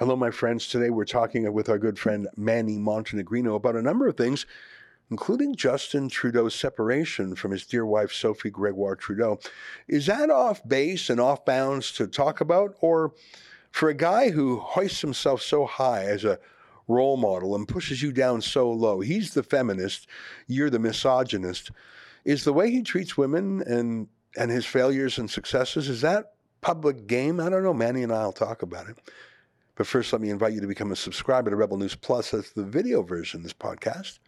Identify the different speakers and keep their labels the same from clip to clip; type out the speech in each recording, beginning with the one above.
Speaker 1: Hello, my friends. Today we're talking with our good friend Manny Montenegrino about a number of things, including Justin Trudeau's separation from his dear wife, Sophie Gregoire Trudeau. Is that off base and off bounds to talk about? Or for a guy who hoists himself so high as a role model and pushes you down so low, he's the feminist, you're the misogynist. Is the way he treats women and, and his failures and successes, is that public game? I don't know. Manny and I will talk about it. But first, let me invite you to become a subscriber to Rebel News Plus. That's the video version of this podcast.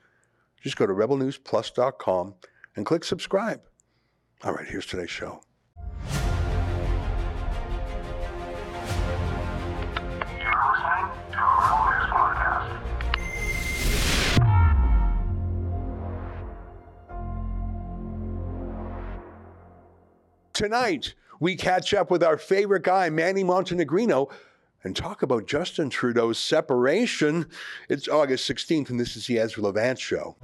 Speaker 1: Just go to rebelnewsplus.com and click subscribe. All right, here's today's show. Tonight, we catch up with our favorite guy, Manny Montenegrino, and talk about Justin Trudeau's separation. It's August 16th, and this is the Ezra Levant Show.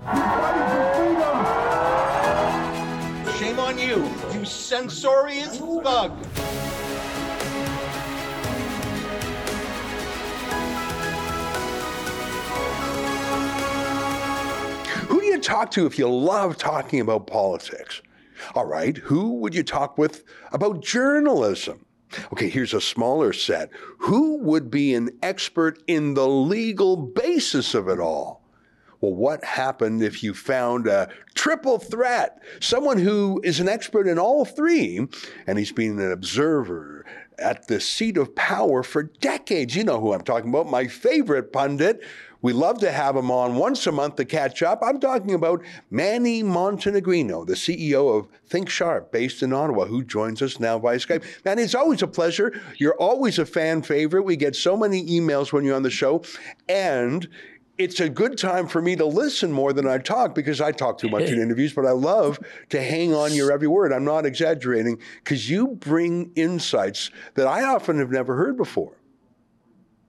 Speaker 2: Shame on you, you censorious thug.
Speaker 1: Who do you talk to if you love talking about politics? All right, who would you talk with about journalism? Okay, here's a smaller set. Who would be an expert in the legal basis of it all? Well, what happened if you found a triple threat? Someone who is an expert in all three, and he's been an observer at the seat of power for decades. You know who I'm talking about, my favorite pundit, we love to have him on once a month to catch up. I'm talking about Manny Montenegrino, the CEO of Think Sharp, based in Ottawa, who joins us now via Skype. Manny, it's always a pleasure. You're always a fan favorite. We get so many emails when you're on the show. And it's a good time for me to listen more than I talk because I talk too much in interviews, but I love to hang on your every word. I'm not exaggerating because you bring insights that I often have never heard before.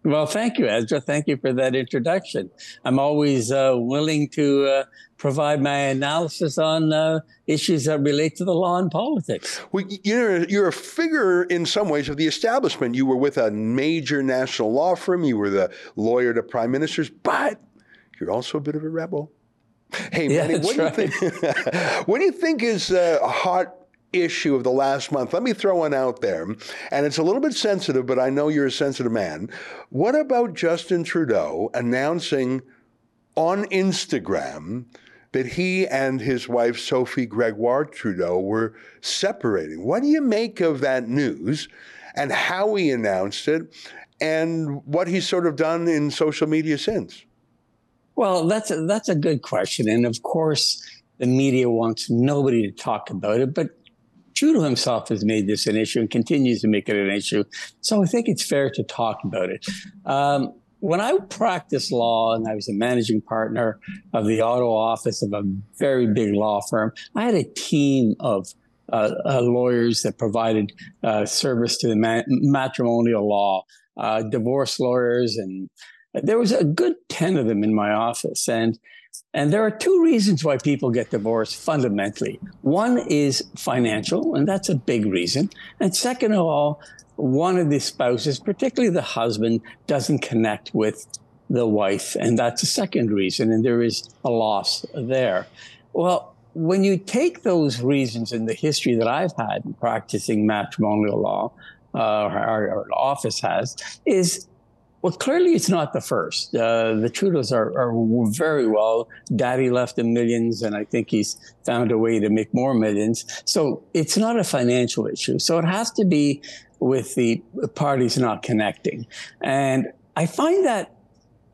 Speaker 3: Well, thank you, Ezra. Thank you for that introduction. I'm always uh, willing to uh, provide my analysis on uh, issues that relate to the law and politics.
Speaker 1: Well, you're, you're a figure in some ways of the establishment. You were with a major national law firm, you were the lawyer to prime ministers, but you're also a bit of a rebel. Hey,
Speaker 3: yeah,
Speaker 1: Manny, what,
Speaker 3: right.
Speaker 1: do you think, what do you think is uh, a hot issue of the last month. Let me throw one out there. And it's a little bit sensitive, but I know you're a sensitive man. What about Justin Trudeau announcing on Instagram that he and his wife, Sophie Gregoire Trudeau, were separating? What do you make of that news and how he announced it and what he's sort of done in social media since?
Speaker 3: Well, that's a, that's a good question. And of course, the media wants nobody to talk about it, but Trudeau himself has made this an issue and continues to make it an issue. So I think it's fair to talk about it. Um, when I practiced law and I was a managing partner of the Ottawa office of a very big law firm, I had a team of uh, uh, lawyers that provided uh, service to the ma- matrimonial law, uh, divorce lawyers, and there was a good 10 of them in my office. And and there are two reasons why people get divorced fundamentally. One is financial, and that's a big reason. And second of all, one of the spouses, particularly the husband, doesn't connect with the wife. And that's a second reason. And there is a loss there. Well, when you take those reasons in the history that I've had in practicing matrimonial law, uh, our, our office has, is well, clearly it's not the first. Uh, the Trudeaus are, are, very well. Daddy left them millions, and I think he's found a way to make more millions. So it's not a financial issue. So it has to be with the parties not connecting. And I find that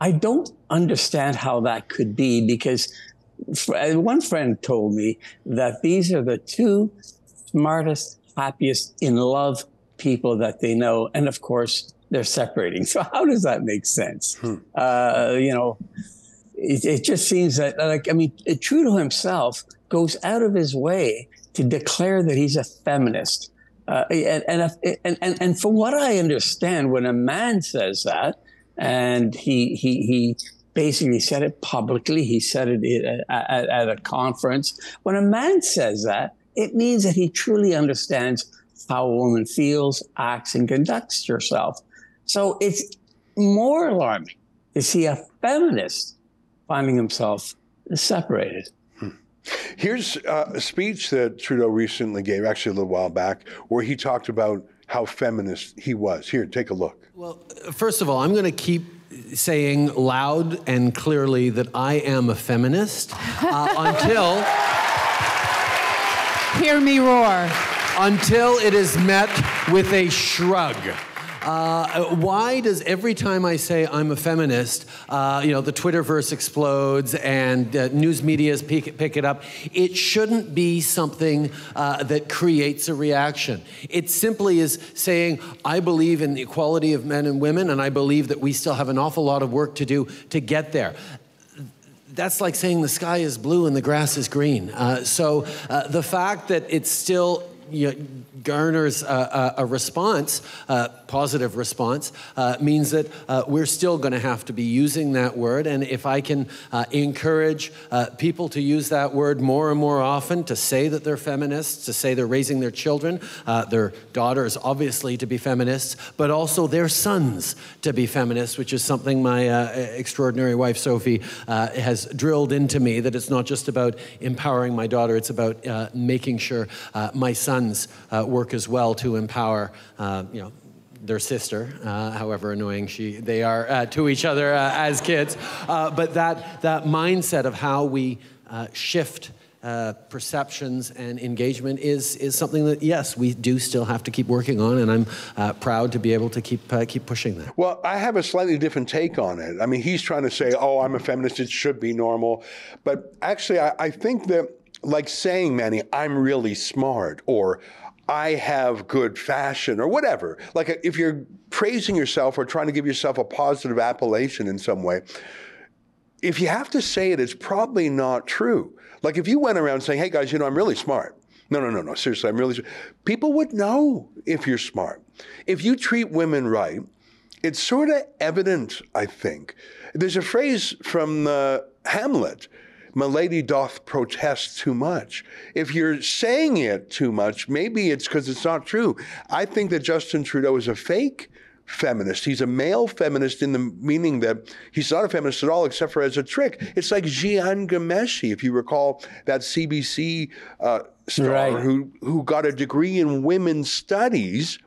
Speaker 3: I don't understand how that could be because one friend told me that these are the two smartest, happiest, in love people that they know. And of course, they're separating. So how does that make sense? Hmm. Uh, you know, it, it, just seems that, like, I mean, Trudeau himself goes out of his way to declare that he's a feminist. Uh, and, and, and, and, and from what I understand, when a man says that, and he, he, he basically said it publicly, he said it at, at, at a conference. When a man says that, it means that he truly understands how a woman feels, acts, and conducts herself. So it's more alarming to see a feminist finding himself separated.
Speaker 1: Here's uh, a speech that Trudeau recently gave, actually a little while back, where he talked about how feminist he was. Here, take a look.
Speaker 4: Well, first of all, I'm going to keep saying loud and clearly that I am a feminist uh, until.
Speaker 5: Hear me roar.
Speaker 4: Until it is met with a shrug. Uh, why does every time I say I'm a feminist, uh, you know, the Twitterverse explodes and uh, news media's pick, pick, it up? It shouldn't be something uh, that creates a reaction. It simply is saying, I believe in the equality of men and women, and I believe that we still have an awful lot of work to do to get there that's like saying the sky is blue and the grass is green. Uh, so uh, the fact that it's still you know, garners a, a, response, a positive response, uh, means that uh, we're still going to have to be using that word. And if I can uh, encourage uh, people to use that word more and more often, to say that they're feminists, to say they're raising their children, uh, their daughters obviously to be feminists, but also their sons to be feminists, which is something my uh, extraordinary wife Sophie has drilled into me that it's not just about empowering my daughter, it's about making sure my sons work as well to empower, uh, you know, their sister, uh, however annoying she they are uh, to each other uh, as kids. Uh, but that that mindset of how we uh, shift. perceptions and engagement is is something that yes we do still have to keep working on, and I'm proud to be able to keep keep pushing that.
Speaker 1: Well, I have a slightly different take on it. I mean, he's trying to say, "Oh, I'm a feminist; it should be normal," but actually, I, I think that like saying, Manny, I'm really smart, or I have good fashion or whatever. Like if you're praising yourself or trying to give yourself a positive appellation in some way, if you have to say it, it's probably not true. Like if you went around saying, hey guys, you know, I'm really smart. No, no, no, no, seriously, I'm really, smart. people would know if you're smart. If you treat women right, it's sort of evident, I think. There's a phrase from uh, Hamlet my lady doth protest too much. If you're saying it too much, maybe it's because it's not true. I think that Justin Trudeau is a fake feminist. He's a male feminist in the meaning that he's not a feminist at all, except for as a trick. It's like Jian Ghomeshi, if you recall that CBC uh, star right. who who got a degree in women's studies.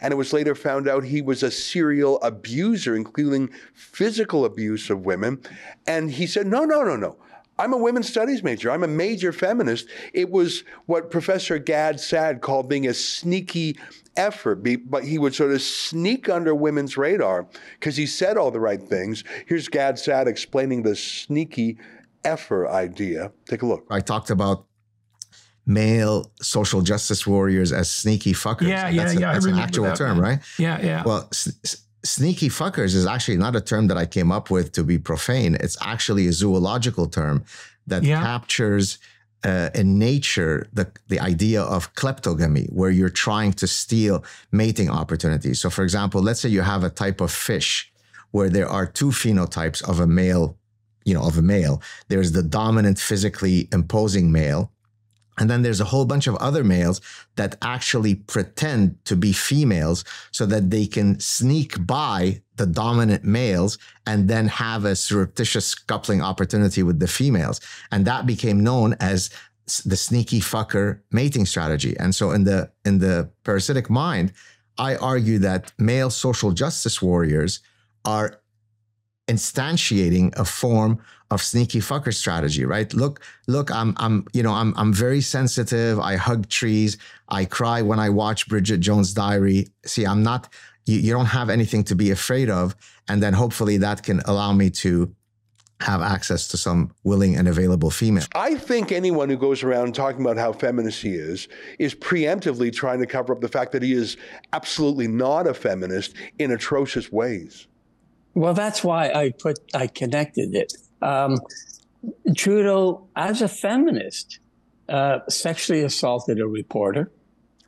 Speaker 1: And it was later found out he was a serial abuser, including physical abuse of women. And he said, No, no, no, no. I'm a women's studies major. I'm a major feminist. It was what Professor Gad Saad called being a sneaky effort, but he would sort of sneak under women's radar because he said all the right things. Here's Gad Saad explaining the sneaky effort idea. Take a look.
Speaker 6: I talked about male social justice warriors as sneaky fuckers.
Speaker 7: Yeah, yeah,
Speaker 6: that's a,
Speaker 7: yeah.
Speaker 6: That's an actual
Speaker 7: that,
Speaker 6: term, right?
Speaker 7: Yeah, yeah.
Speaker 6: Well, s- sneaky fuckers is actually not a term that I came up with to be profane. It's actually a zoological term that yeah. captures uh, in nature the, the idea of kleptogamy, where you're trying to steal mating opportunities. So, for example, let's say you have a type of fish where there are two phenotypes of a male, you know, of a male. There's the dominant, physically imposing male, and then there's a whole bunch of other males that actually pretend to be females so that they can sneak by the dominant males and then have a surreptitious coupling opportunity with the females. And that became known as the sneaky fucker mating strategy. And so in the in the parasitic mind, I argue that male social justice warriors are instantiating a form of sneaky fucker strategy, right? Look, look, I'm, I'm, you know, I'm, I'm very sensitive. I hug trees. I cry when I watch Bridget Jones' Diary. See, I'm not. You, you don't have anything to be afraid of, and then hopefully that can allow me to have access to some willing and available female.
Speaker 1: I think anyone who goes around talking about how feminist he is is preemptively trying to cover up the fact that he is absolutely not a feminist in atrocious ways.
Speaker 3: Well, that's why I put I connected it. Um, Trudeau, as a feminist, uh, sexually assaulted a reporter,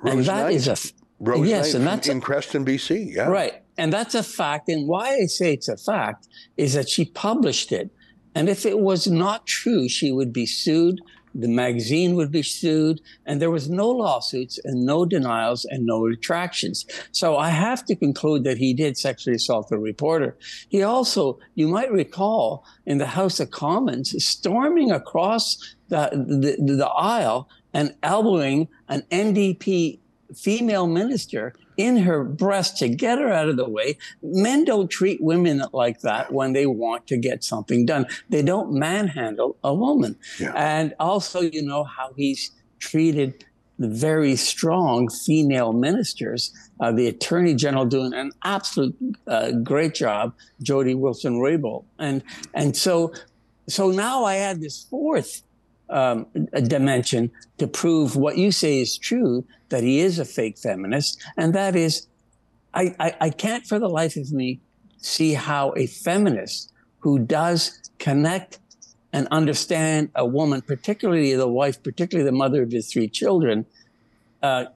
Speaker 1: Rose and that Knight. is a Rose yes, Knight and that's in a, Creston, BC. Yeah,
Speaker 3: right, and that's a fact. And why I say it's a fact is that she published it, and if it was not true, she would be sued the magazine would be sued, and there was no lawsuits and no denials and no retractions. So I have to conclude that he did sexually assault the reporter. He also, you might recall, in the House of Commons, storming across the, the, the aisle and elbowing an NDP female minister in her breast to get her out of the way. Men don't treat women like that when they want to get something done. They don't manhandle a woman. Yeah. And also, you know, how he's treated the very strong female ministers, uh, the attorney general doing an absolute uh, great job, Jody Wilson Raybould. And, and so, so now I add this fourth um, dimension to prove what you say is true that he is a fake feminist, and that is, I, I, I can't for the life of me see how a feminist who does connect and understand a woman, particularly the wife, particularly the mother of his three children, uh,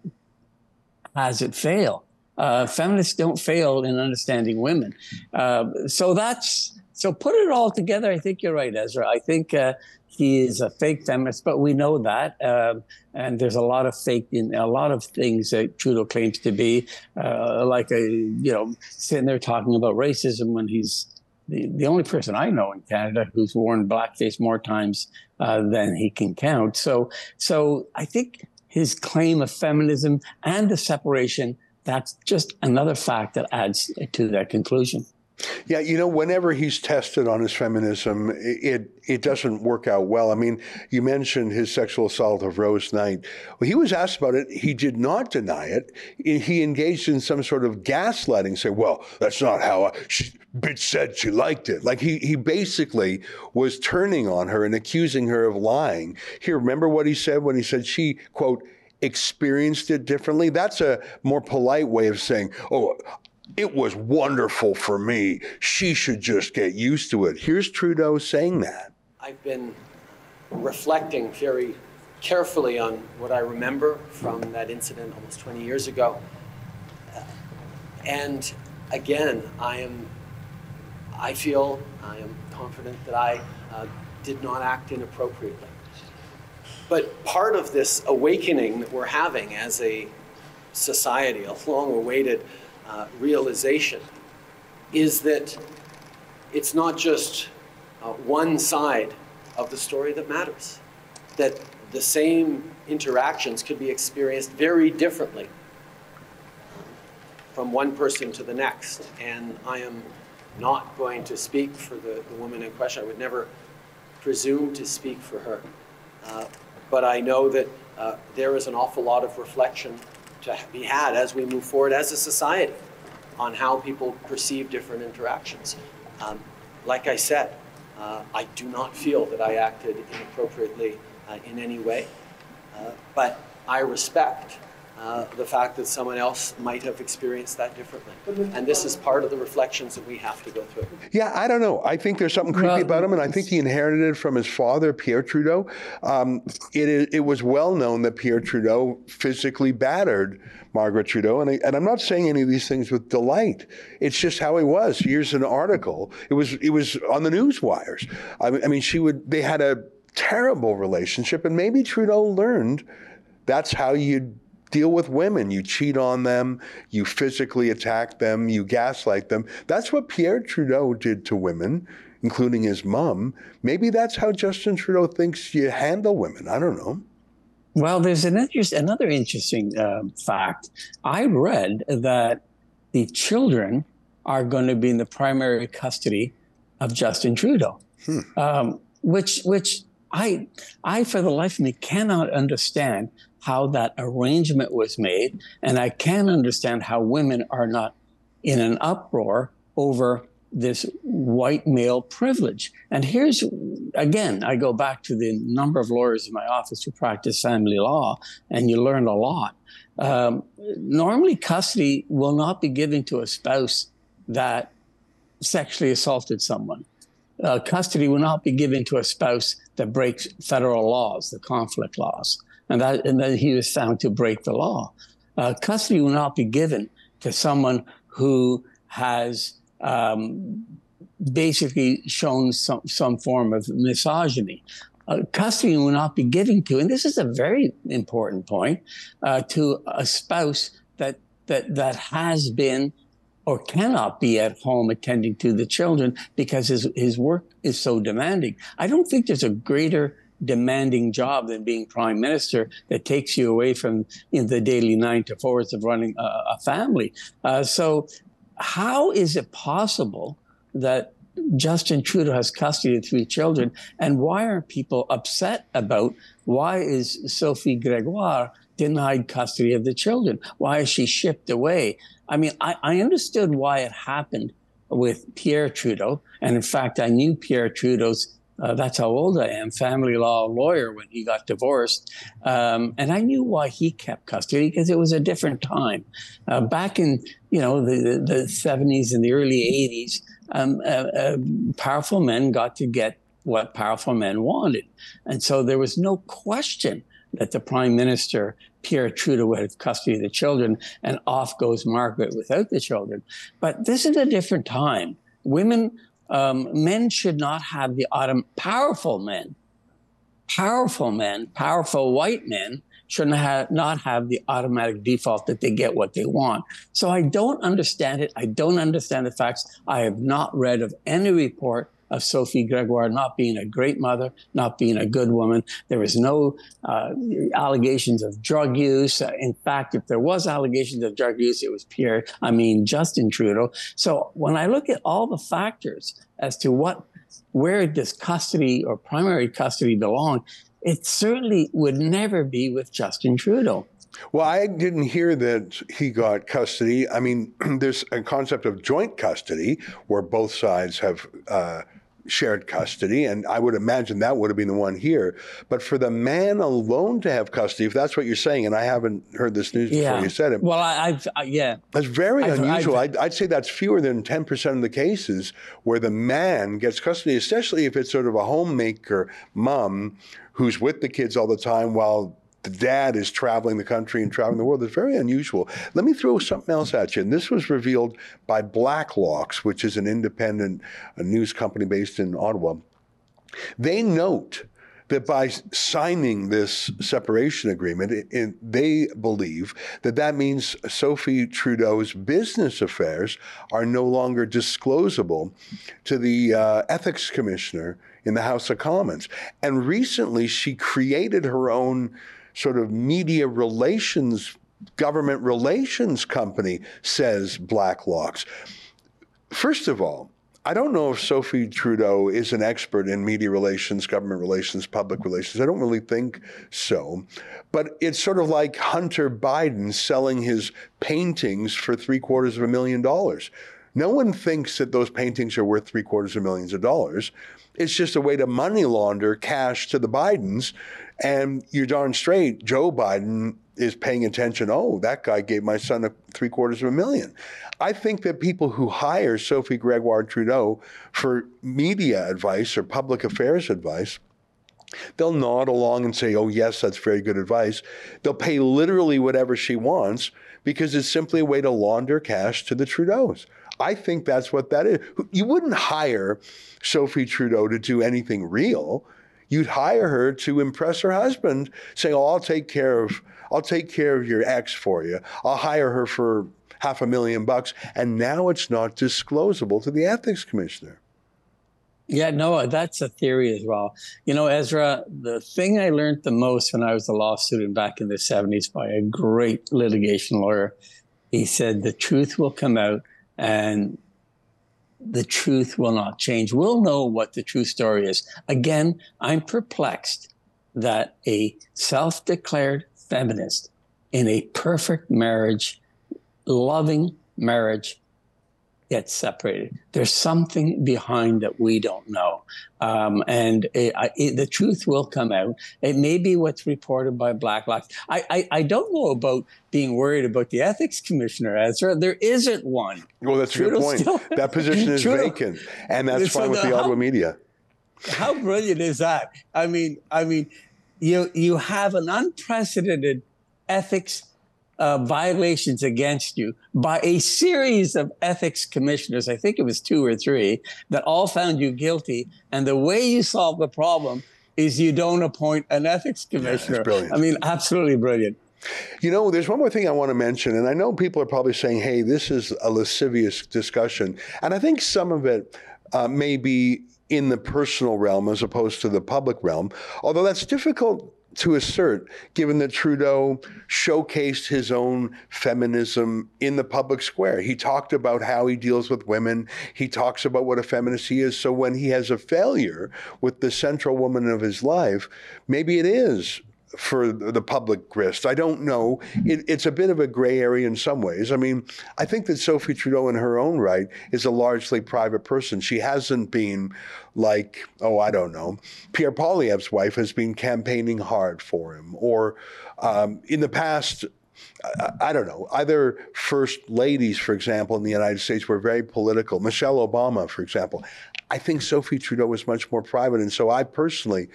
Speaker 3: has it fail. Uh, feminists don't fail in understanding women. Uh, so that's so put it all together. I think you're right, Ezra. I think uh, he is a fake feminist, but we know that. Um, and there's a lot of fake in a lot of things that Trudeau claims to be, uh, like a you know sitting there talking about racism when he's the, the only person I know in Canada who's worn blackface more times uh, than he can count. So so I think his claim of feminism and the separation that's just another fact that adds to that conclusion.
Speaker 1: Yeah, you know, whenever he's tested on his feminism, it it doesn't work out well. I mean, you mentioned his sexual assault of Rose Knight. Well, he was asked about it. He did not deny it. He engaged in some sort of gaslighting, say, "Well, that's not how I, she, bitch said she liked it." Like he he basically was turning on her and accusing her of lying. Here, remember what he said when he said she quote experienced it differently. That's a more polite way of saying, "Oh, it was wonderful for me. She should just get used to it. Here's Trudeau saying that.
Speaker 4: I've been reflecting very carefully on what I remember from that incident almost 20 years ago. And again, I am, I feel, I am confident that I uh, did not act inappropriately. But part of this awakening that we're having as a society, a long awaited uh, realization is that it's not just uh, one side of the story that matters, that the same interactions could be experienced very differently from one person to the next. And I am not going to speak for the, the woman in question. I would never presume to speak for her. Uh, but I know that uh, there is an awful lot of reflection to be had as we move forward as a society on how people perceive different interactions. Um, like I said, uh, I do not feel that I acted inappropriately uh, in any way, uh, but I respect uh, the fact that someone else might have experienced that differently. And this is part of the reflections that we have to go through.
Speaker 1: Yeah, I don't know. I think there's something creepy well, about him, and I think he inherited it from his father, Pierre Trudeau. Um, it, it was well known that Pierre Trudeau physically battered Margaret Trudeau, and, I, and I'm not saying any of these things with delight. It's just how he was. Here's an article. It was it was on the news wires. I, I mean, she would. They had a terrible relationship, and maybe Trudeau learned that's how you deal with women. You cheat on them, you physically attack them, you gaslight them. That's what Pierre Trudeau did to women, including his mom. Maybe that's how Justin Trudeau thinks you handle women. I don't know.
Speaker 3: Well, there's an interest, another interesting uh, fact. I read that the children are going to be in the primary custody of Justin Trudeau, hmm. um, which which I I for the life of me cannot understand how that arrangement was made. And I can understand how women are not in an uproar over this white male privilege. And here's, again, I go back to the number of lawyers in my office who practice family law, and you learn a lot. Um, normally, custody will not be given to a spouse that sexually assaulted someone. Uh, custody will not be given to a spouse that breaks federal laws, the conflict laws and that and then he was found to break the law. Uh, custody will not be given to someone who has um, basically shown some some form of misogyny. uh, custody will not be given to, and this is a very important point, uh, to a spouse that that that has been or cannot be at home attending to the children because his his work is so demanding. I don't think there's a greater demanding job than being prime minister that takes you away from know, the daily nine to fours of running a, a family. Uh, so, how is it possible that Justin Trudeau has custody of three children, and why are people upset about why is Sophie Gregoire denied custody of the children? Why is she shipped away? I mean, I, I understood why it happened with Pierre Trudeau, and in fact, I knew Pierre Trudeau's uh, that's how old I am, family law lawyer when he got divorced. Um, and I knew why he kept custody because it was a different time. Uh, back in, you know, the, the, the 70s and the early 80s, um, uh, uh, powerful men got to get what powerful men wanted. And so there was no question that the prime minister, Pierre Trudeau, would have custody of the children, and off goes Margaret without the children. But this is a different time. Women um, men should not have the autumn, powerful men, powerful men, powerful white men should not have, not have the automatic default that they get what they want. So I don't understand it. I don't understand the facts. I have not read of any report of Sophie Gregoire not being a great mother, not being a good woman. There was no uh, allegations of drug use. In fact, if there was allegations of drug use, it was Pierre, I mean, Justin Trudeau. So when I look at all the factors as to what, where does custody or primary custody belong, it certainly would never be with Justin Trudeau.
Speaker 1: Well, I didn't hear that he got custody. I mean, there's a concept of joint custody where both sides have uh, shared custody, and I would imagine that would have been the one here. But for the man alone to have custody, if that's what you're saying, and I haven't heard this news yeah. before you said it.
Speaker 3: Well, I, have yeah,
Speaker 1: that's very I've, unusual. I've, I'd, I'd, say that's fewer than ten percent of the cases where the man gets custody, especially if it's sort of a homemaker mom who's with the kids all the time while the dad is traveling the country and traveling the world. It's very unusual. Let me throw something else at you. And this was revealed by Blacklock's, which is an independent news company based in Ottawa. They note that by signing this separation agreement, it, it, they believe that that means Sophie Trudeau's business affairs are no longer disclosable to the uh, ethics commissioner in the House of Commons. And recently, she created her own sort of media relations, government relations company, says Blacklock's. First of all, I don't know if Sophie Trudeau is an expert in media relations, government relations, public relations. I don't really think so. But it's sort of like Hunter Biden selling his paintings for three quarters of a million dollars. No one thinks that those paintings are worth three quarters of millions of dollars. It's just a way to money launder cash to the Bidens and you're darn straight, Joe Biden is paying attention. Oh, that guy gave my son a three quarters of a million. I think that people who hire Sophie Gregoire Trudeau for media advice or public affairs advice, they'll nod along and say, oh, yes, that's very good advice. They'll pay literally whatever she wants because it's simply a way to launder cash to the Trudeaus. I think that's what that is. You wouldn't hire Sophie Trudeau to do anything real you'd hire her to impress her husband, saying, "Oh, I'll take care of I'll take care of your ex for you. I'll hire her for half a million bucks." And now it's not disclosable to the ethics commissioner.
Speaker 3: Yeah, no, that's a theory as well. You know, Ezra, the thing I learned the most when I was a law student back in the 70s by a great litigation lawyer, he said the truth will come out and the truth will not change. We'll know what the true story is. Again, I'm perplexed that a self declared feminist in a perfect marriage, loving marriage, get separated. There's something behind that we don't know. Um, and it, it, the truth will come out. It may be what's reported by Blacklock. I, I, I, don't know about being worried about the ethics commissioner, Ezra. There isn't one.
Speaker 1: Well, that's Trudeau a good point. Still, that position is Trudeau, vacant, and that's so fine with the, the Ottawa media.
Speaker 3: How brilliant is that? I mean, I mean, you you have an unprecedented ethics uh, violations against you by a series of ethics commissioners. I think it was two or three that all found you guilty. And the way you solve the problem is you don't appoint an ethics commissioner. Yeah, I mean, absolutely brilliant.
Speaker 1: You know, there's one more thing I want to mention, and I know people are probably saying, hey, this is a lascivious discussion. And I think some of it uh, may be in the personal realm as opposed to the public realm, although that's difficult to assert, given that Trudeau showcased his own feminism in the public square. He talked about how he deals with women. He talks about what a feminist he is. So when he has a failure with the central woman of his life, maybe it is for the public grist. I don't know. It, it's a bit of a gray area in some ways. I mean, I think that Sophie Trudeau, in her own right, is a largely private person. She hasn't been like, oh, I don't know, Pierre Poilievre's wife has been campaigning hard for him, or um, in the past. I, I don't know. Other first ladies, for example, in the United States were very political. Michelle Obama, for example. I think Sophie Trudeau was much more private. And so I personally,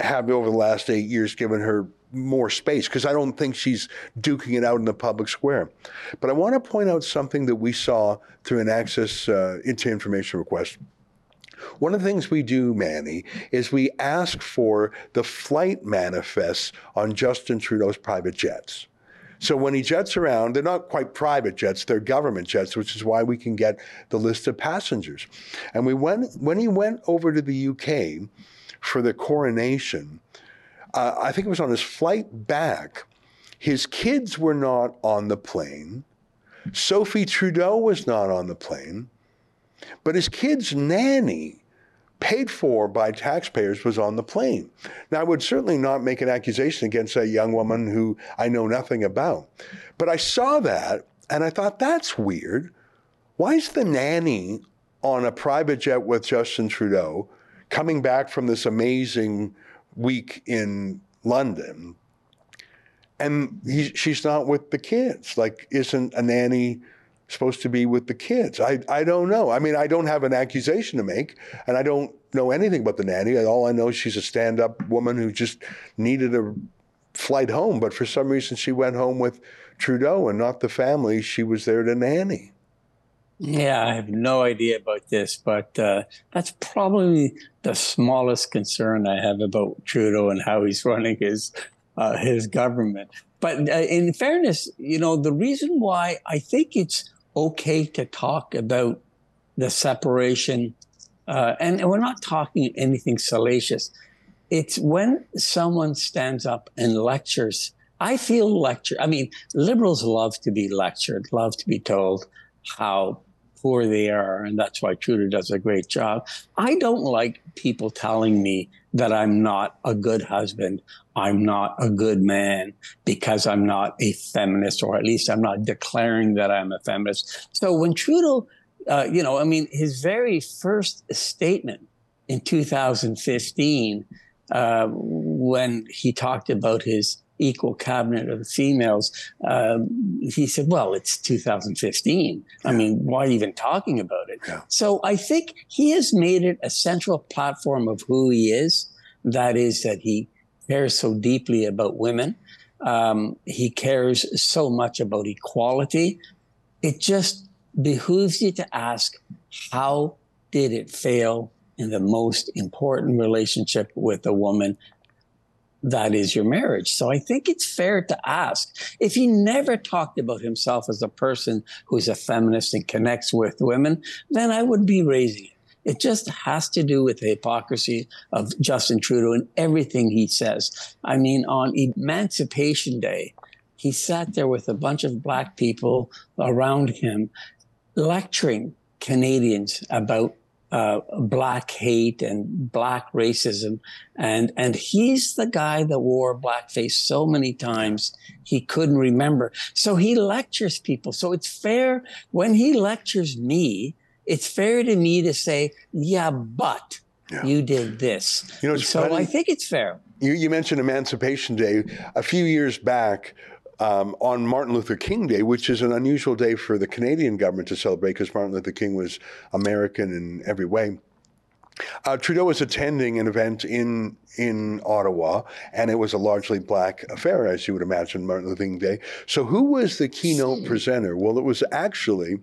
Speaker 1: have over the last eight years given her more space because I don't think she's duking it out in the public square. But I want to point out something that we saw through an access uh, into information request. One of the things we do, Manny, is we ask for the flight manifests on Justin Trudeau's private jets. So when he jets around, they're not quite private jets, they're government jets, which is why we can get the list of passengers. And we went when he went over to the UK, for the coronation, uh, I think it was on his flight back, his kids were not on the plane. Sophie Trudeau was not on the plane, but his kid's nanny, paid for by taxpayers, was on the plane. Now, I would certainly not make an accusation against a young woman who I know nothing about, but I saw that and I thought, that's weird. Why is the nanny on a private jet with Justin Trudeau? Coming back from this amazing week in London, and he, she's not with the kids. Like, isn't a nanny supposed to be with the kids? I, I don't know. I mean, I don't have an accusation to make, and I don't know anything about the nanny. All I know is she's a stand up woman who just needed a flight home, but for some reason she went home with Trudeau and not the family she was there to nanny.
Speaker 3: Yeah, I have no idea about this, but uh, that's probably the smallest concern I have about Trudeau and how he's running his uh, his government. But uh, in fairness, you know, the reason why I think it's okay to talk about the separation, uh, and, and we're not talking anything salacious. It's when someone stands up and lectures. I feel lecture. I mean, liberals love to be lectured, love to be told how poor they are, and that's why Trudeau does a great job. I don't like people telling me that I'm not a good husband, I'm not a good man because I'm not a feminist, or at least I'm not declaring that I'm a feminist. So when Trudeau, uh, you know, I mean, his very first statement in 2015, uh, when he talked about his equal cabinet of females, um, he said, well, it's 2015. Yeah. I mean, why even talking about it? Yeah. So I think he has made it a central platform of who he is. That is that he cares so deeply about women. Um, he cares so much about equality. It just behooves you to ask, how did it fail in the most important relationship with a woman that is your marriage. So I think it's fair to ask if he never talked about himself as a person who's a feminist and connects with women, then I would be raising it. It just has to do with the hypocrisy of Justin Trudeau and everything he says. I mean, on Emancipation Day, he sat there with a bunch of black people around him lecturing Canadians about uh, black hate and black racism, and and he's the guy that wore blackface so many times he couldn't remember. So he lectures people. So it's fair when he lectures me. It's fair to me to say, yeah, but yeah. you did this. You know, so funny. I think it's fair.
Speaker 1: You, you mentioned Emancipation Day a few years back um, on Martin Luther King Day, which is an unusual day for the Canadian government to celebrate because Martin Luther King was American in every way. Uh, Trudeau was attending an event in in Ottawa, and it was a largely black affair, as you would imagine, Martin Luther King Day. So, who was the keynote presenter? Well, it was actually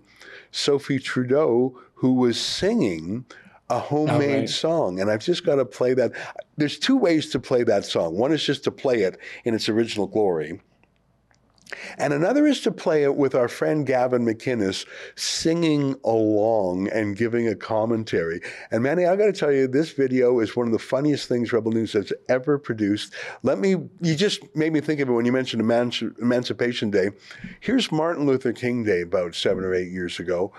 Speaker 1: Sophie Trudeau who was singing a homemade right. song. And I've just got to play that. There's two ways to play that song. One is just to play it in its original glory. And another is to play it with our friend Gavin McInnes singing along and giving a commentary. And Manny, I've got to tell you, this video is one of the funniest things Rebel News has ever produced. Let me, you just made me think of it when you mentioned Emanci- Emancipation Day. Here's Martin Luther King Day about seven or eight years ago.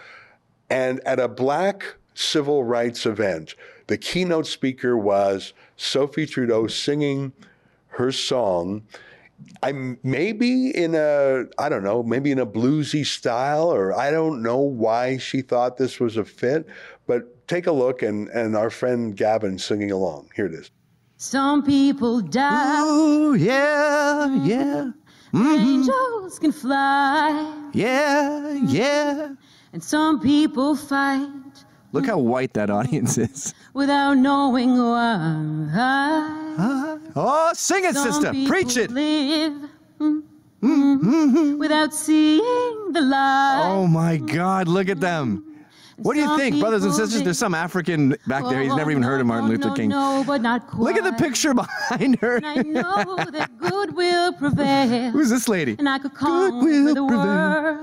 Speaker 1: And at a black civil rights event, the keynote speaker was Sophie Trudeau singing her song. I'm maybe in a, I don't know, maybe in a bluesy style, or I don't know why she thought this was a fit, but take a look and, and our friend Gavin singing along. Here it is.
Speaker 7: Some people die.
Speaker 8: Ooh, yeah, yeah.
Speaker 7: Mm-hmm. Angels can fly.
Speaker 8: Yeah, yeah.
Speaker 7: And some people fight.
Speaker 8: Look how white that audience is.
Speaker 7: Without knowing why.
Speaker 8: Oh, sing it, Some sister. Preach it.
Speaker 7: Live, mm-hmm, without seeing the light.
Speaker 8: Oh my God, look at them. What do you think, brothers and sisters? There's some African back there. He's never even heard of Martin Luther King.
Speaker 7: No, but not quite.
Speaker 8: Look at the picture behind her.
Speaker 7: And I know that good will prevail.
Speaker 8: Who's this lady?
Speaker 7: And I could conquer the world.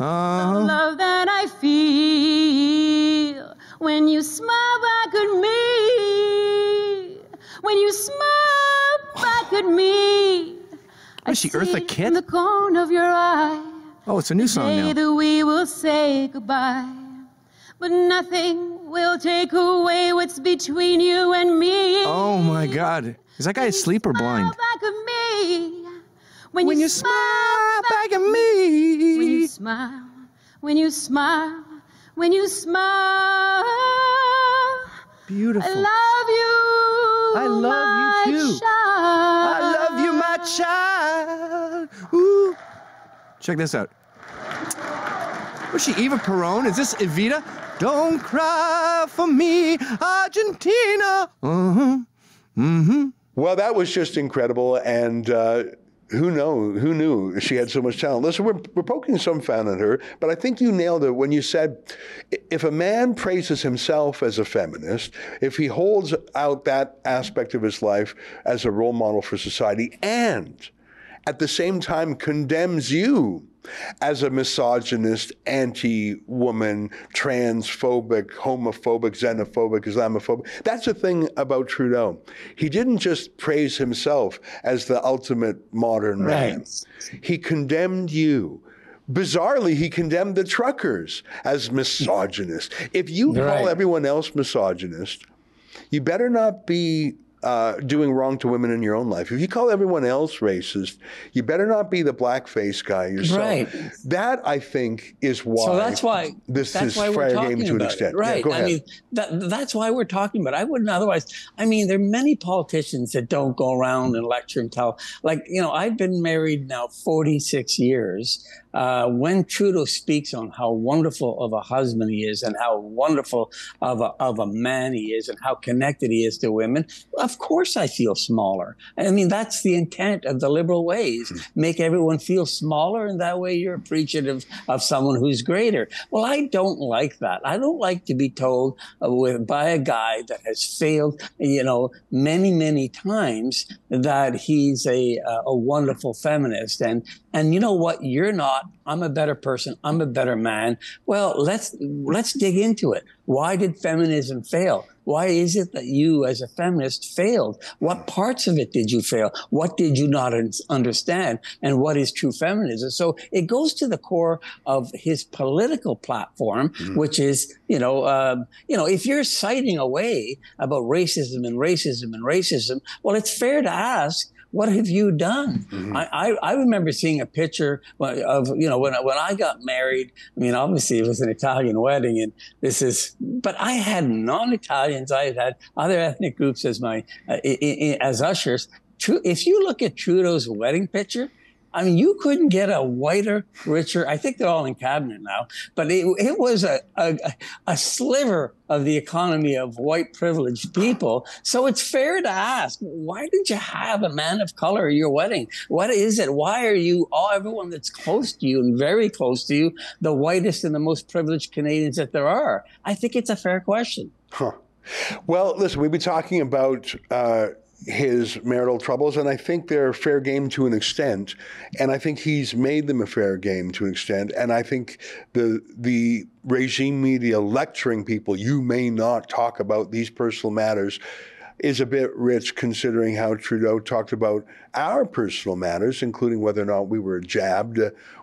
Speaker 7: Uh, the love that I feel when you smile back at me. When you smile back at me.
Speaker 8: Is she Eartha Kitt?
Speaker 7: In the corner of your eye.
Speaker 8: Oh, it's a new song now.
Speaker 7: that we will say goodbye. But nothing will take away what's between you and me.
Speaker 8: Oh my God. Is that guy asleep or blind?
Speaker 7: Back at me.
Speaker 8: When, when you, you smile, smile back, back at me.
Speaker 7: When you smile, when you smile, when you smile.
Speaker 8: Beautiful.
Speaker 7: I love you.
Speaker 8: I love you too.
Speaker 7: Child.
Speaker 8: I love you, my child. Ooh. Check this out. Was she Eva Peron? Is this Evita? Don't cry for me, Argentina. Uh-huh. Mm-hmm.
Speaker 1: Well, that was just incredible. And uh, who know who knew she had so much talent? Listen we're, we're poking some fun at her but i think you nailed it when you said if a man praises himself as a feminist if he holds out that aspect of his life as a role model for society and at the same time condemns you as a misogynist, anti woman, transphobic, homophobic, xenophobic, Islamophobic. That's the thing about Trudeau. He didn't just praise himself as the ultimate modern man, he condemned you. Bizarrely, he condemned the truckers as misogynist. If you right. call everyone else misogynist, you better not be uh, doing wrong to women in your own life. If you call everyone else racist, you better not be the blackface guy yourself.
Speaker 3: Right.
Speaker 1: That I think is why.
Speaker 3: So that's why
Speaker 1: this
Speaker 3: that's
Speaker 1: is
Speaker 3: why
Speaker 1: fair game to an extent.
Speaker 3: It. Right.
Speaker 1: Yeah,
Speaker 3: I mean, that, that's why we're talking about. It. I wouldn't otherwise. I mean, there are many politicians that don't go around and lecture and tell. Like you know, I've been married now 46 years. Uh, when Trudeau speaks on how wonderful of a husband he is and how wonderful of a, of a man he is and how connected he is to women, of course I feel smaller. I mean, that's the intent of the liberal ways. Mm-hmm. Make everyone feel smaller, and that way you're appreciative of someone who's greater. Well, I don't like that. I don't like to be told uh, with, by a guy that has failed, you know, many, many times that he's a, a wonderful feminist. And, and you know what? You're not. I'm a better person. I'm a better man. Well, let's, let's dig into it. Why did feminism fail? Why is it that you, as a feminist, failed? What parts of it did you fail? What did you not understand? And what is true feminism? So it goes to the core of his political platform, mm-hmm. which is, you know, um, you know, if you're citing away about racism and racism and racism, well, it's fair to ask what have you done? Mm-hmm. I, I, I, remember seeing a picture of, you know, when, when I got married, I mean, obviously it was an Italian wedding and this is, but I had non-Italians. I had other ethnic groups as my, uh, as ushers. True, if you look at Trudeau's wedding picture, I mean, you couldn't get a whiter, richer. I think they're all in cabinet now, but it, it was a, a, a sliver of the economy of white privileged people. So it's fair to ask, why did you have a man of color at your wedding? What is it? Why are you all everyone that's close to you and very close to you, the whitest and the most privileged Canadians that there are? I think it's a fair question.
Speaker 1: Huh. Well, listen, we've been talking about uh, his marital troubles, and I think they're fair game to an extent. And I think he's made them a fair game to an extent. And I think the the regime media lecturing people, you may not talk about these personal matters, is a bit rich considering how Trudeau talked about our personal matters, including whether or not we were jabbed,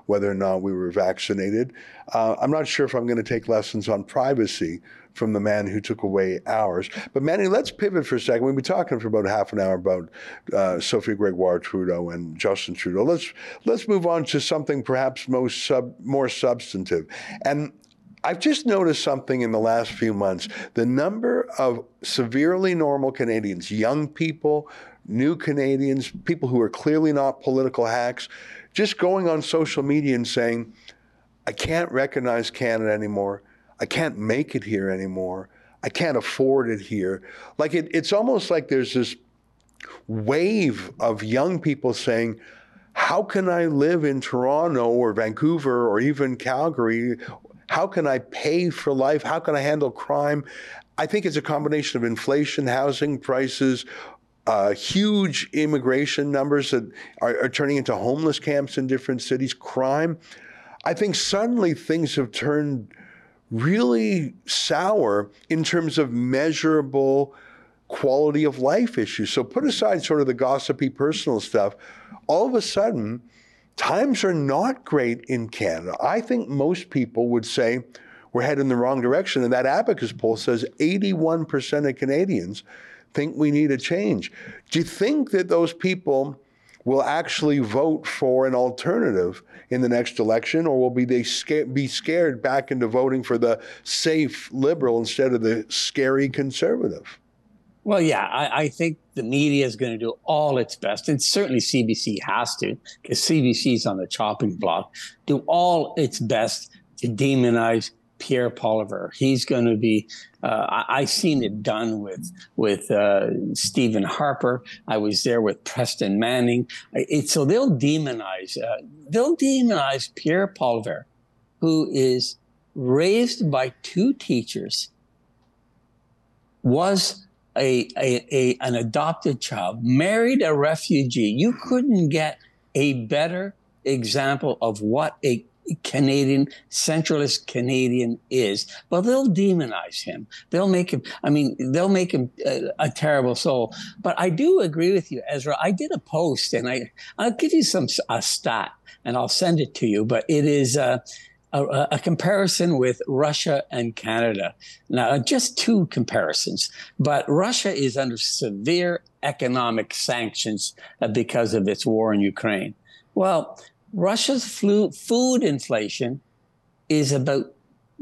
Speaker 1: whether or not we were vaccinated. Uh, I'm not sure if I'm going to take lessons on privacy from the man who took away ours. But Manny, let's pivot for a second. We've been talking for about half an hour about uh, Sophie Gregoire Trudeau and Justin Trudeau. Let's let's move on to something perhaps most sub, more substantive. And I've just noticed something in the last few months. The number of severely normal Canadians, young people, new Canadians, people who are clearly not political hacks, just going on social media and saying, I can't recognize Canada anymore. I can't make it here anymore. I can't afford it here. Like it, it's almost like there's this wave of young people saying, How can I live in Toronto or Vancouver or even Calgary? How can I pay for life? How can I handle crime? I think it's a combination of inflation, housing prices, uh, huge immigration numbers that are, are turning into homeless camps in different cities, crime. I think suddenly things have turned really sour in terms of measurable quality of life issues. So put aside sort of the gossipy personal stuff. All of a sudden, times are not great in Canada. I think most people would say we're heading in the wrong direction. And that Abacus poll says 81% of Canadians think we need a change. Do you think that those people will actually vote for an alternative in the next election, or will be they sca- be scared back into voting for the safe liberal instead of the scary conservative?
Speaker 3: Well, yeah, I, I think the media is going to do all its best, and certainly CBC has to, because CBC is on the chopping block, do all its best to demonize Pierre Poilievre. He's going to be. Uh, I, have seen it done with with uh, Stephen Harper. I was there with Preston Manning. It, so they'll demonize. Uh, they'll demonize Pierre Poilievre, who is raised by two teachers, was a, a, a an adopted child, married a refugee. You couldn't get a better example of what a Canadian, centralist Canadian is. Well, they'll demonize him. They'll make him, I mean, they'll make him a, a, terrible soul. But I do agree with you, Ezra. I did a post and I, I'll give you some, a stat and I'll send it to you, but it is, uh, a, a, comparison with Russia and Canada. Now, just two comparisons, but Russia is under severe economic sanctions uh, because of its war in Ukraine. Well, Russia's flu, food inflation is about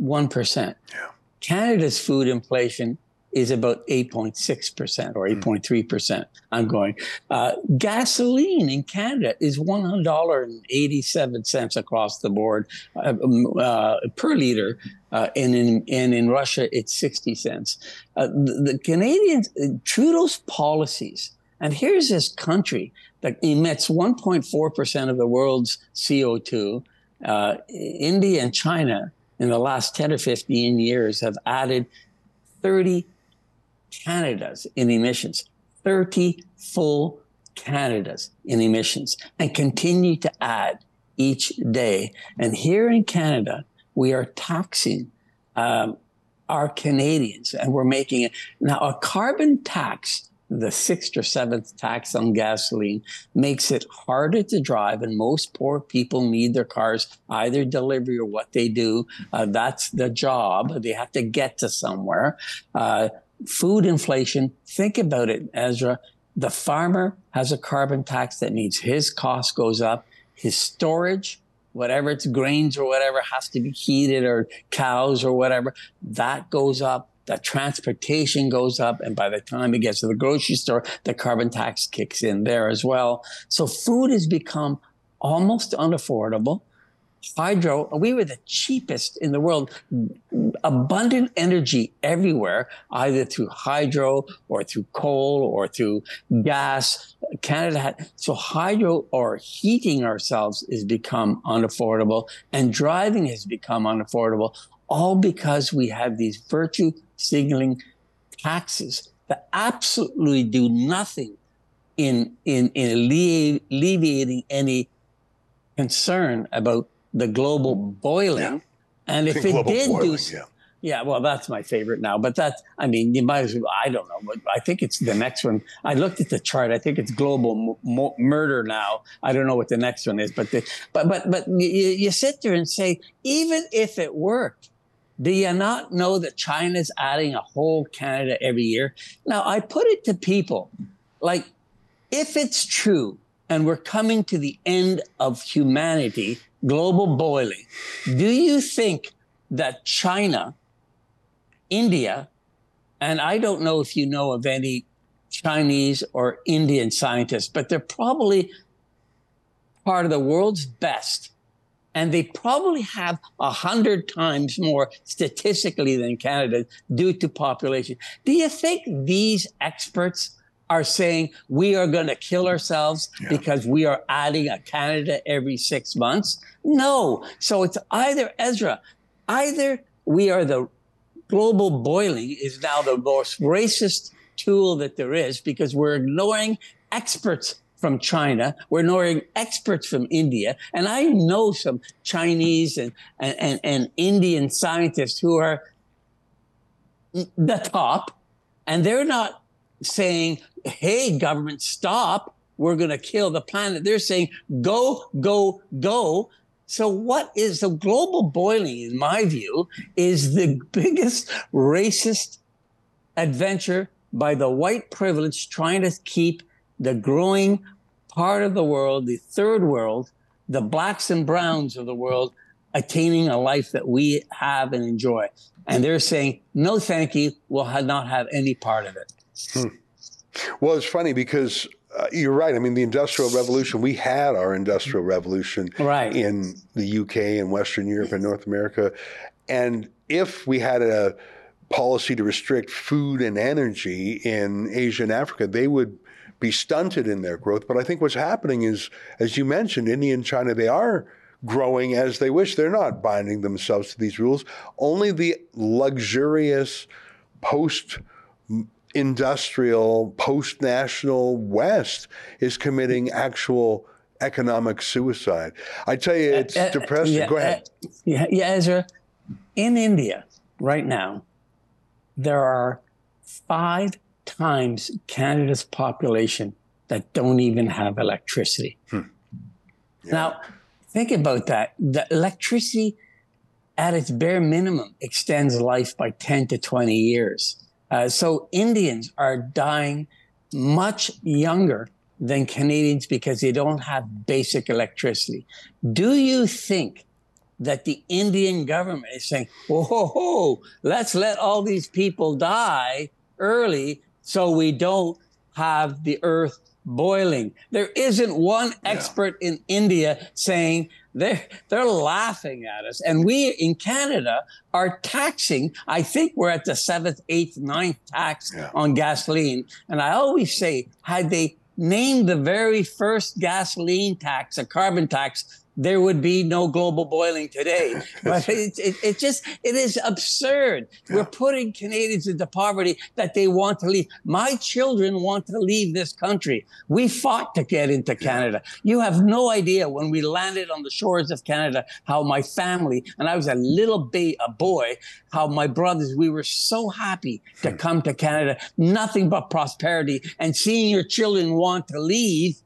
Speaker 3: 1%. Yeah. Canada's food inflation is about 8.6% or 8.3%. Mm. I'm going. Uh, gasoline in Canada is $1.87 across the board uh, uh, per liter. Uh, and, in, and in Russia, it's 60 cents. Uh, the, the Canadians, uh, Trudeau's policies, and here's this country that emits 1.4% of the world's CO2. Uh, India and China in the last 10 or 15 years have added 30 Canadas in emissions, 30 full Canadas in emissions, and continue to add each day. And here in Canada, we are taxing um, our Canadians, and we're making it now a carbon tax the sixth or seventh tax on gasoline makes it harder to drive, and most poor people need their cars either delivery or what they do. Uh, that's the job. They have to get to somewhere. Uh, food inflation. Think about it, Ezra. The farmer has a carbon tax that means his cost goes up. His storage, whatever it's grains or whatever, has to be heated or cows or whatever. That goes up the transportation goes up. And by the time it gets to the grocery store, the carbon tax kicks in there as well. So food has become almost unaffordable. Hydro, we were the cheapest in the world. Abundant energy everywhere, either through hydro or through coal or through gas. Canada had, so hydro or heating ourselves has become unaffordable and driving has become unaffordable, all because we have these virtue signaling taxes that absolutely do nothing in, in, in alleviating any concern about the global boiling. Yeah. And if it did boiling, do, yeah. yeah. well, that's my favorite now. But that's, I mean, you might as well, I don't know, but I think it's the next one. I looked at the chart. I think it's global murder now. I don't know what the next one is, but the, but but but you, you sit there and say, even if it worked, do you not know that China's adding a whole Canada every year? Now, I put it to people like, if it's true and we're coming to the end of humanity, global boiling, do you think that China, India, and I don't know if you know of any Chinese or Indian scientists, but they're probably part of the world's best and they probably have a hundred times more statistically than Canada due to population. Do you think these experts are saying we are going to kill ourselves yeah. because we are adding a Canada every six months? No. So it's either Ezra, either we are the global boiling is now the most racist tool that there is because we're ignoring experts from China. We're knowing experts from India. And I know some Chinese and, and, and Indian scientists who are the top, and they're not saying, hey, government, stop. We're going to kill the planet. They're saying, go, go, go. So, what is the global boiling, in my view, is the biggest racist adventure by the white privilege trying to keep the growing part of the world, the third world, the blacks and browns of the world, attaining a life that we have and enjoy. And they're saying, no, thank you. We'll not have any part of it. Hmm.
Speaker 1: Well, it's funny because uh, you're right. I mean, the Industrial Revolution, we had our Industrial Revolution
Speaker 3: right.
Speaker 1: in the UK and Western Europe and North America. And if we had a policy to restrict food and energy in Asia and Africa, they would be stunted in their growth. But I think what's happening is, as you mentioned, India and China, they are growing as they wish. They're not binding themselves to these rules. Only the luxurious post industrial, post national West is committing actual economic suicide. I tell you, it's uh, uh, depressing.
Speaker 3: Yeah,
Speaker 1: Go ahead.
Speaker 3: Uh, yeah, yeah, Ezra, in India right now, there are five times Canada's population that don't even have electricity. Hmm. Yeah. Now, think about that. The electricity at its bare minimum extends life by 10 to 20 years. Uh, so Indians are dying much younger than Canadians because they don't have basic electricity. Do you think that the Indian government is saying, whoa, let's let all these people die early so we don't have the earth boiling. There isn't one expert yeah. in India saying they're, they're laughing at us. And we in Canada are taxing, I think we're at the seventh, eighth, ninth tax yeah. on gasoline. And I always say, had they named the very first gasoline tax a carbon tax, there would be no global boiling today. But it, it, it, just, it is absurd. Yeah. We're putting Canadians into poverty that they want to leave. My children want to leave this country. We fought to get into Canada. You have no idea when we landed on the shores of Canada, how my family, and I was a little ba- a boy, how my brothers, we were so happy to hmm. come to Canada. Nothing but prosperity. And seeing your children want to leave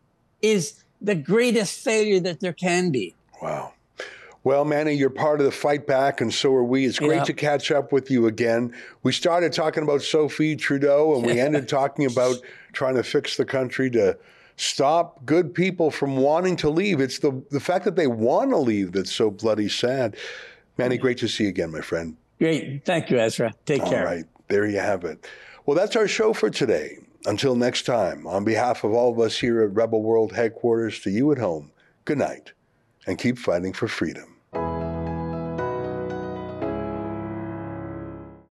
Speaker 3: is the greatest failure that there can be.
Speaker 1: Wow. Well, Manny, you're part of the fight back, and so are we. It's great to catch up with you again. We started talking about Sophie Trudeau, and we ended talking about trying to fix the country to stop good people from wanting to leave. It's the, the fact that they want to leave that's so bloody sad. Manny, mm. great to see you again, my friend.
Speaker 3: Great. Thank you, Ezra. Take
Speaker 1: All
Speaker 3: care.
Speaker 1: All right. There you have it. Well, that's our show for today. Until next time, on behalf of all of us here at Rebel World headquarters, to you at home, Good night, and keep fighting for freedom.